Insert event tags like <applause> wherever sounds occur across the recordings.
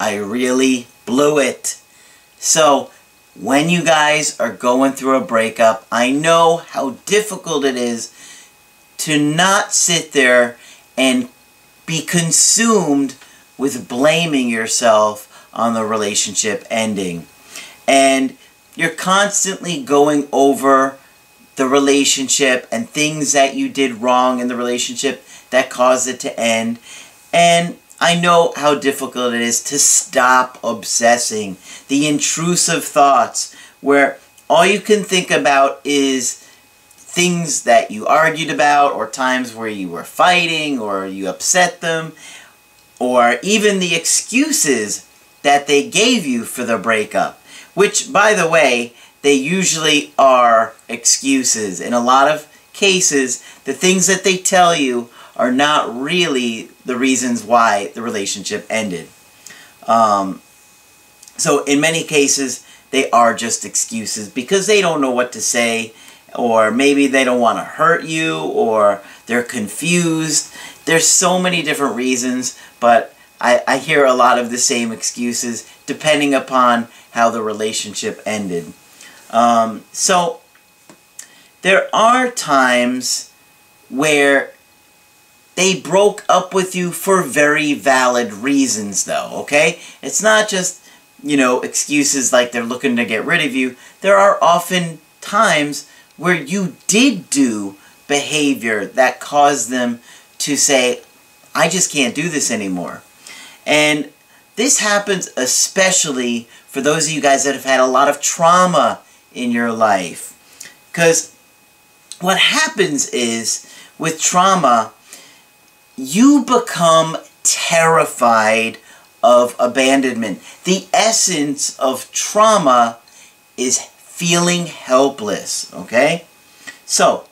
I really blew it. So, when you guys are going through a breakup, I know how difficult it is to not sit there and be consumed with blaming yourself on the relationship ending. And you're constantly going over the relationship and things that you did wrong in the relationship that caused it to end. And I know how difficult it is to stop obsessing the intrusive thoughts where all you can think about is things that you argued about or times where you were fighting or you upset them or even the excuses that they gave you for the breakup. Which, by the way, they usually are excuses. In a lot of cases, the things that they tell you are not really the reasons why the relationship ended. Um, so in many cases, they are just excuses because they don't know what to say, or maybe they don't want to hurt you, or they're confused. There's so many different reasons, but I, I hear a lot of the same excuses depending upon how the relationship ended. Um, so there are times where they broke up with you for very valid reasons, though, okay? It's not just, you know, excuses like they're looking to get rid of you. There are often times where you did do behavior that caused them to say, I just can't do this anymore. And this happens especially for those of you guys that have had a lot of trauma in your life. Because what happens is, with trauma, you become terrified of abandonment. The essence of trauma is feeling helpless, okay? So,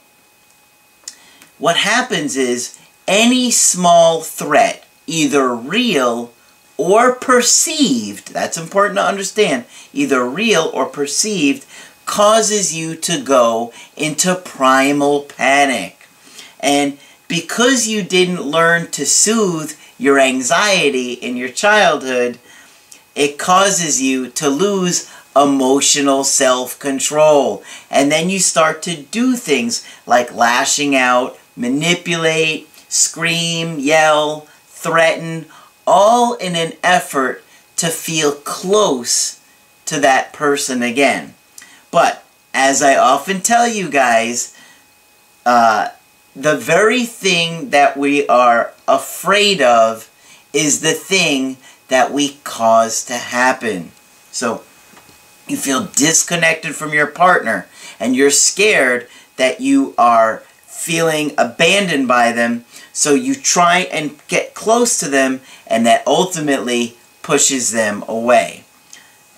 what happens is any small threat, either real or perceived, that's important to understand, either real or perceived, causes you to go into primal panic. And because you didn't learn to soothe your anxiety in your childhood, it causes you to lose emotional self-control. And then you start to do things like lashing out, manipulate, scream, yell, threaten, all in an effort to feel close to that person again. But, as I often tell you guys, uh, the very thing that we are afraid of is the thing that we cause to happen. So, you feel disconnected from your partner and you're scared that you are feeling abandoned by them so you try and get close to them and that ultimately pushes them away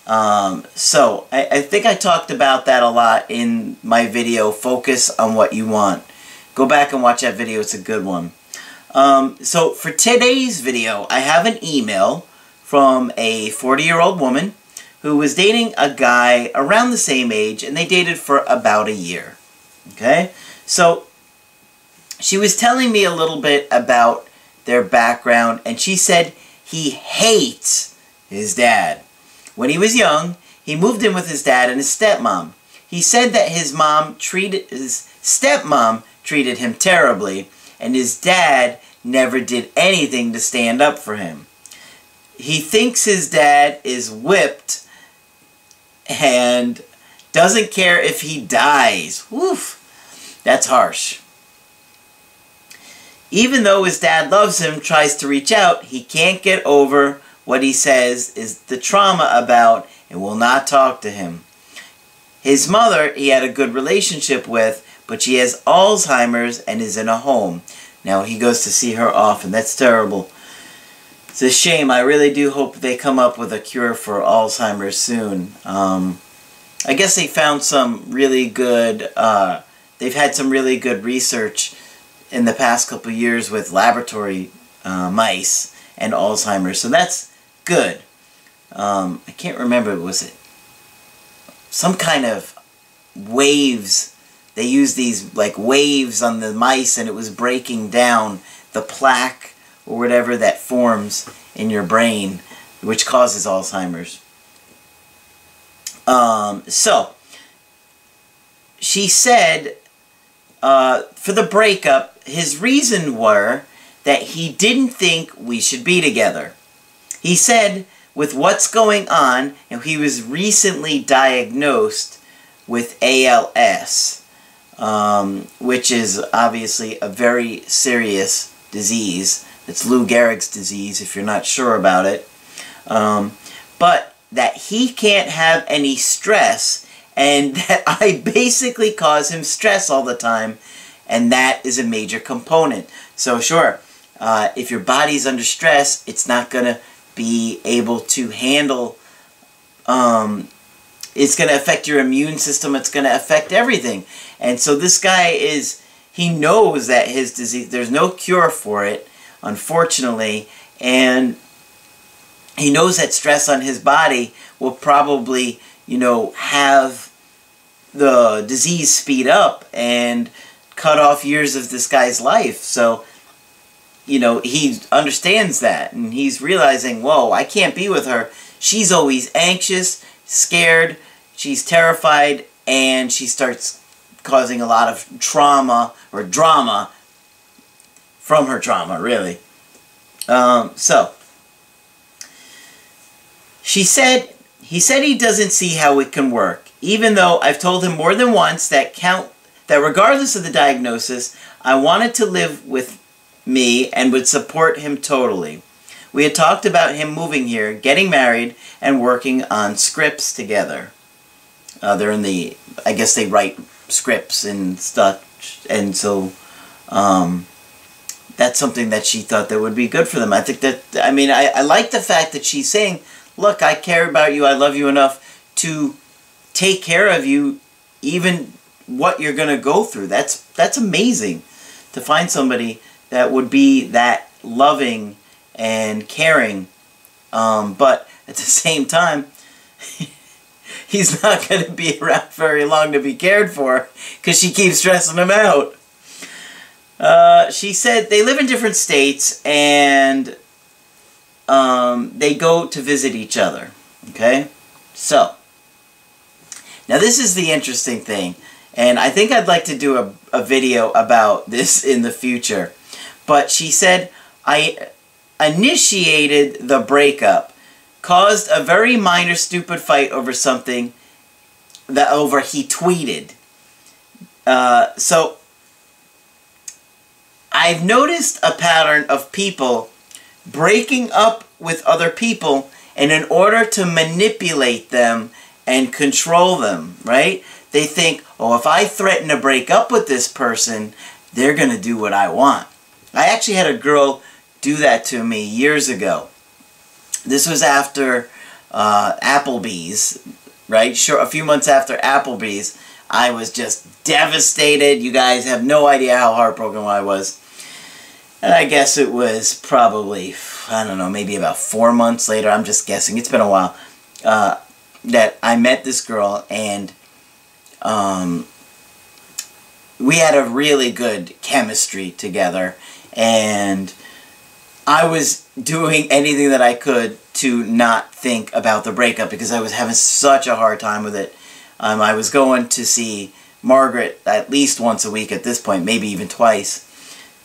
um, so I, I think I talked about that a lot in my video focus on what you want Go back and watch that video. It's a good one. Um, so for today's video, I have an email from a 40-year-old woman who was dating a guy around the same age, and they dated for about a year. Okay? So she was telling me a little bit about their background, and she said he hates his dad. When he was young, he moved in with his dad and his stepmom. He said that his mom treated his stepmom treated him terribly, and his dad never did anything to stand up for him. He thinks his dad is whipped and doesn't care if he dies. Woof, that's harsh. Even though his dad loves him, tries to reach out, he can't get over what he says is the trauma about and will not talk to him. His mother, he had a good relationship with, but she has Alzheimer's and is in a home. Now, he goes to see her often. That's terrible. it's a shame. I really do hope they come up with a cure for Alzheimer's soon. Um, I guess they found some really good. Uh, they've had some really good research in the past couple years with laboratory uh, mice and Alzheimer's, so that's good. Um, I can't remember. Was it some kind of waves? They used these like waves on the mice, and it was breaking down the plaque or whatever that forms in your brain, which causes Alzheimer's. Um, so, she said uh, for the breakup, his reason were that he didn't think we should be together. He said with what's going on, and he was recently diagnosed with ALS, um, which is obviously a very serious disease. It's Lou Gehrig's disease, if you're not sure about it. Um, but that he can't have any stress and <laughs> that I basically cause him stress all the time and that is a major component. So sure, uh, if your body's under stress, it's not going to be able to handle, um, it's going to affect your immune system, it's going to affect everything. And so this guy is, he knows that his disease, there's no cure for it, unfortunately, and he knows that stress on his body will probably, you know, have the disease speed up and cut off years of this guy's life. So, you know, he understands that and he's realizing, whoa, I can't be with her. She's always anxious, scared, she's terrified, and she starts causing a lot of trauma or drama from her trauma, really. Um, so, she said, he said he doesn't see how it can work, even though I've told him more than once that count that regardless of the diagnosis, I wanted to live with me and would support him totally. We had talked about him moving here, getting married, and working on scripts together. Uh, they're in the, I guess they write scripts and stuff, and so um, that's something that she thought that would be good for them. I think that, I mean, I, I like the fact that she's saying, look, I care about you, I love you enough to take care of you, even what you're to go through. That's, that's amazing to find somebody that would be that loving and caring. Um, but at the <laughs> same time, he's not going to be around very long to be cared for because she keeps stressing him out. Uh, she said they live in different states and um, they go to visit each other. Okay? So, now this is the interesting thing. And I think I'd like to do a, a video about this in the future. But she said, I initiated the breakup, caused a very minor stupid fight over something that over he tweeted. Uh, so I've noticed a pattern of people breaking up with other people and in order to manipulate them and control them, right? They think, oh, if I threaten to break up with this person, they're going to do what I want. I actually had a girl do that to me years ago. This was after uh, Applebee's, right? Sure, a few months after Applebee's, I was just devastated. You guys have no idea how heartbroken I was. And I guess it was probably, I don't know, maybe about four months later, I'm just guessing, it's been a while, uh, that I met this girl and um, we had a really good chemistry together and I was doing anything that I could to not think about the breakup because I was having such a hard time with it. Um, I was going to see Margaret at least once a week at this point, maybe even twice.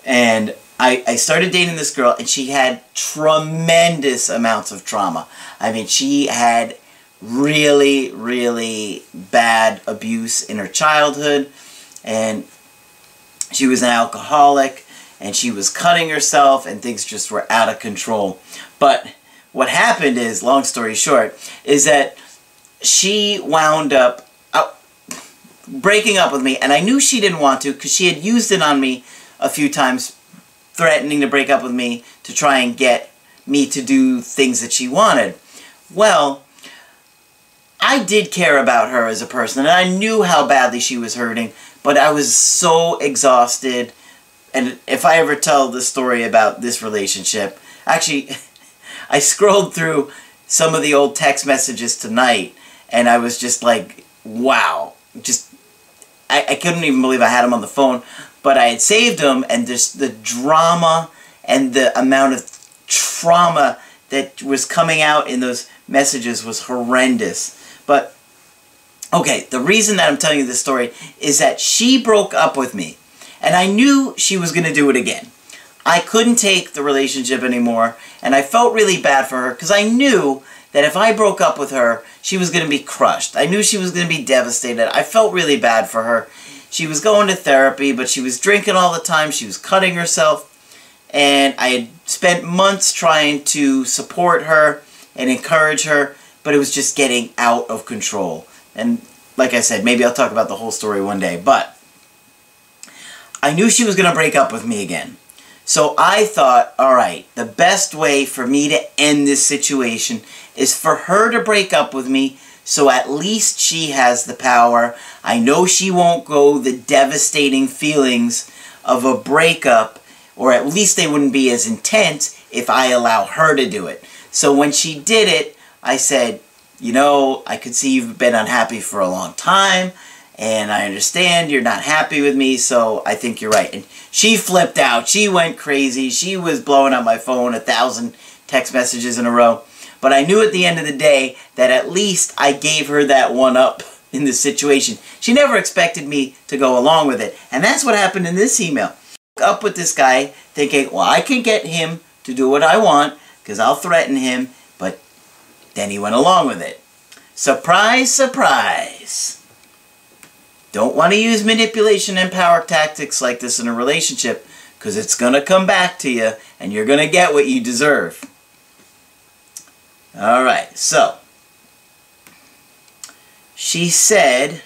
And I, I started dating this girl and she had tremendous amounts of trauma. I mean, she had really, really bad abuse in her childhood and she was an alcoholic and she was cutting herself and things just were out of control. But what happened is, long story short, is that she wound up uh, breaking up with me and I knew she didn't want to because she had used it on me a few times threatening to break up with me to try and get me to do things that she wanted. Well, I did care about her as a person, and I knew how badly she was hurting, but I was so exhausted. And if I ever tell the story about this relationship, actually, <laughs> I scrolled through some of the old text messages tonight, and I was just like, wow. Just, I, I couldn't even believe I had them on the phone, but I had saved them, and just the drama and the amount of trauma that was coming out in those messages was horrendous. But, okay, the reason that I'm telling you this story is that she broke up with me. And I knew she was going to do it again. I couldn't take the relationship anymore. And I felt really bad for her because I knew that if I broke up with her, she was going to be crushed. I knew she was going to be devastated. I felt really bad for her. She was going to therapy, but she was drinking all the time. She was cutting herself. And I had spent months trying to support her and encourage her but it was just getting out of control. And like I said, maybe I'll talk about the whole story one day, but I knew she was going to break up with me again. So I thought, all right, the best way for me to end this situation is for her to break up with me so at least she has the power. I know she won't go the devastating feelings of a breakup, or at least they wouldn't be as intense if I allow her to do it. So when she did it, I said, you know, I could see you've been unhappy for a long time, and I understand you're not happy with me, so I think you're right. And she flipped out. She went crazy. She was blowing up my phone a thousand text messages in a row. But I knew at the end of the day that at least I gave her that one up <laughs> in this situation. She never expected me to go along with it. And that's what happened in this email. Up with this guy thinking, well, I can get him to do what I want because I'll threaten him But then he went along with it. Surprise, surprise. Don't want to use manipulation and power tactics like this in a relationship because it's going to come back to you and you're going to get what you deserve. Alright, so she said,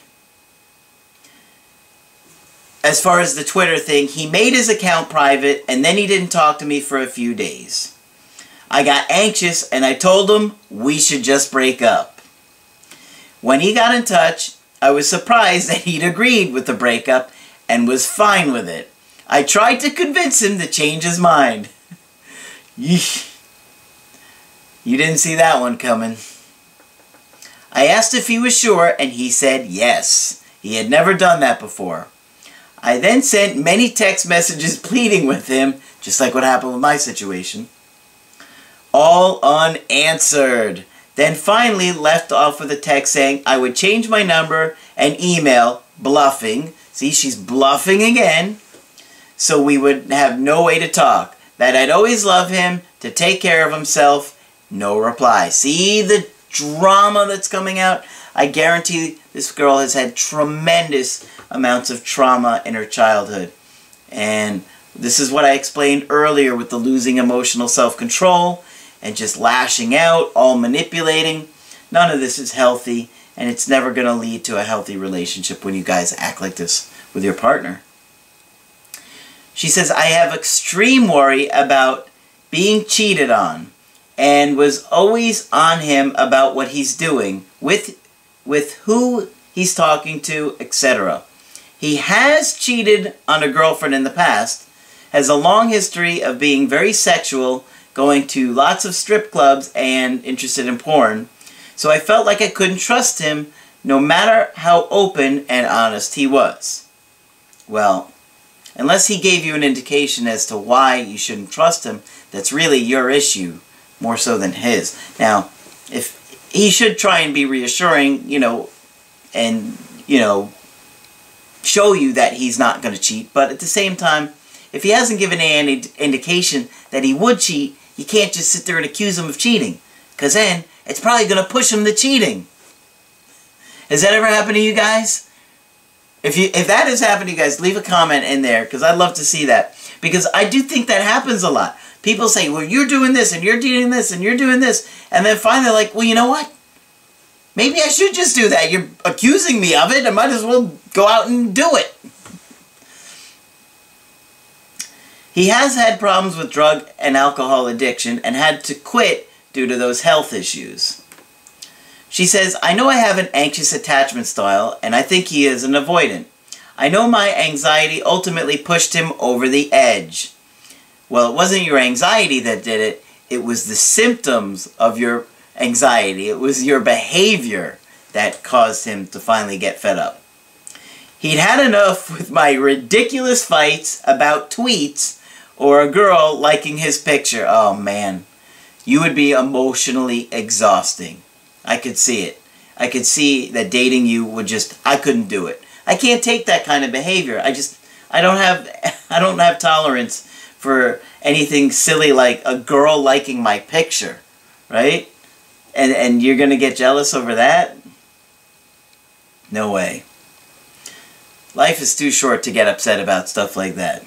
as far as the Twitter thing, he made his account private and then he didn't talk to me for a few days. I got anxious and I told him we should just break up. When he got in touch, I was surprised that he'd agreed with the breakup and was fine with it. I tried to convince him to change his mind. Yeesh. You didn't see that one coming. I asked if he was sure, and he said yes. He had never done that before. I then sent many text messages <laughs> pleading with him, just like what happened with my situation all unanswered. Then finally left off with a text saying I would change my number and email, bluffing. See, she's bluffing again. So we would have no way to talk. That I'd always love him, to take care of himself. No reply. See the drama that's coming out? I guarantee this girl has had tremendous amounts of trauma in her childhood. And this is what I explained earlier with the losing emotional self-control and just lashing out, all manipulating. None of this is healthy, and it's never going to lead to a healthy relationship when you guys act like this with your partner. She says, I have extreme worry about being cheated on and was always on him about what he's doing, with, with who he's talking to, etc. He has cheated on a girlfriend in the past, has a long history of being very sexual going to lots of strip clubs and interested in porn. So I felt like I couldn't trust him no matter how open and honest he was. Well, unless he gave you an indication as to why you shouldn't trust him, that's really your issue more so than his. Now, if he should try and be reassuring, you know, and, you know, show you that he's not going to cheat, but at the same time, if he hasn't given any indication that he would cheat, you can't just sit there and accuse him of cheating. Because then, it's probably going to push him to cheating. Has that ever happened to you guys? If you if that has happened to you guys, leave a comment in there because I'd love to see that. Because I do think that happens a lot. People say, well, you're doing this, and you're doing this, and you're doing this. And then finally like, well, you know what? Maybe I should just do that. You're accusing me of it. I might as well go out and do it. He has had problems with drug and alcohol addiction and had to quit due to those health issues. She says, I know I have an anxious attachment style, and I think he is an avoidant. I know my anxiety ultimately pushed him over the edge. Well, it wasn't your anxiety that did it, it was the symptoms of your anxiety. It was your behavior that caused him to finally get fed up. He'd had enough with my ridiculous fights about tweets or a girl liking his picture. Oh man, you would be emotionally exhausting. I could see it. I could see that dating you would just, I couldn't do it. I can't take that kind of behavior. I just, I don't have, <laughs> I don't have tolerance for anything silly like a girl liking my picture, right? And, and you're going to get jealous over that? No way. Life is too short to get upset about stuff like that.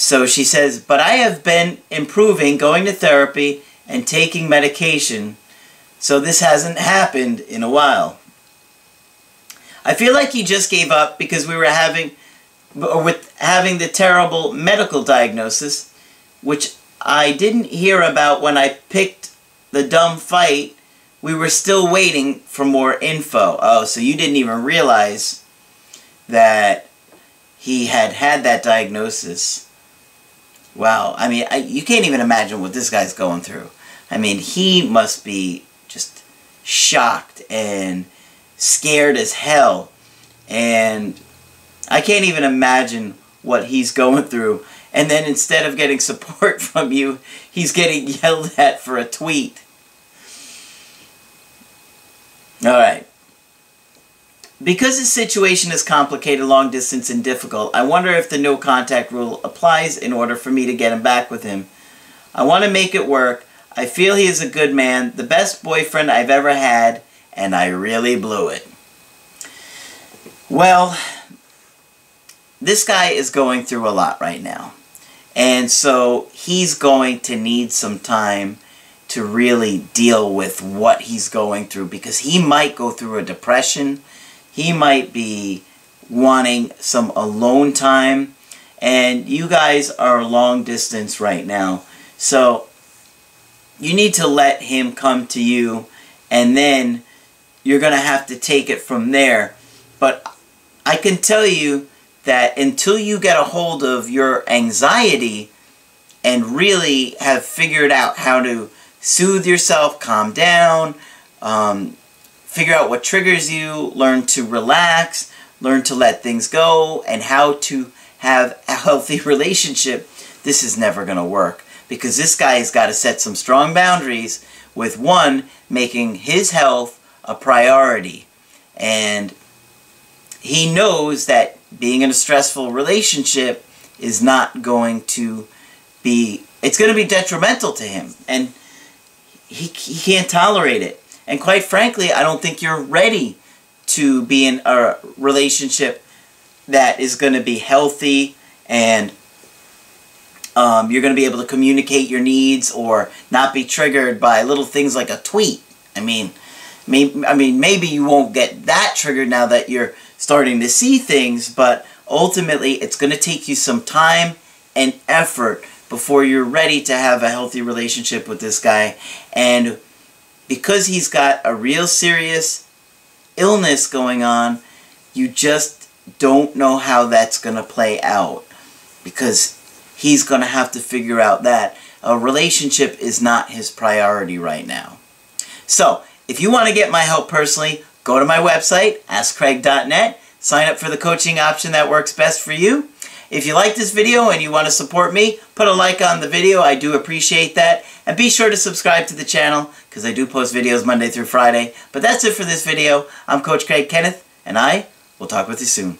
So she says, but I have been improving, going to therapy, and taking medication so this hasn't happened in a while. I feel like he just gave up because we were having, or with having the terrible medical diagnosis, which I didn't hear about when I picked the dumb fight. We were still waiting for more info. Oh, so you didn't even realize that he had had that diagnosis. Wow, I mean, I, you can't even imagine what this guy's going through. I mean, he must be just shocked and scared as hell. And I can't even imagine what he's going through. And then instead of getting support <laughs> from you, he's getting yelled at for a tweet. Alright. Because his situation is complicated, long distance, and difficult, I wonder if the no contact rule applies in order for me to get him back with him. I want to make it work, I feel he is a good man, the best boyfriend I've ever had, and I really blew it. Well, this guy is going through a lot right now. And so he's going to need some time to really deal with what he's going through because he might go through a depression. He might be wanting some alone time. And you guys are long distance right now. So you need to let him come to you and then you're going to have to take it from there. But I can tell you that until you get a hold of your anxiety and really have figured out how to soothe yourself, calm down, um, figure out what triggers you, learn to relax, learn to let things go, and how to have a healthy <laughs> relationship, this is never going to work because this guy has got to set some strong boundaries with one, making his health a priority. And he knows that being in a stressful relationship is not going to be, it's going to be detrimental to him. And he, he can't tolerate it. And quite frankly, I don't think you're ready to be in a relationship that is going to be healthy and um, you're going to be able to communicate your needs or not be triggered by little things like a tweet. I mean, maybe, I mean, maybe you won't get that triggered now that you're starting to see things, but ultimately it's going to take you some time and effort before you're ready to have a healthy relationship with this guy. And because he's got a real serious illness going on, you just don't know how that's going to play out. Because he's going to have to figure out that a relationship is not his priority right now. So, if you want to get my help personally, go to my website, AskCraig.net, sign up for the coaching option that works best for you. If you like this video and you want to support me, put a like on the video. I do appreciate that. And be sure to subscribe to the channel because I do post videos Monday through Friday. But that's it for this video. I'm Coach Craig Kenneth, and I will talk with you soon.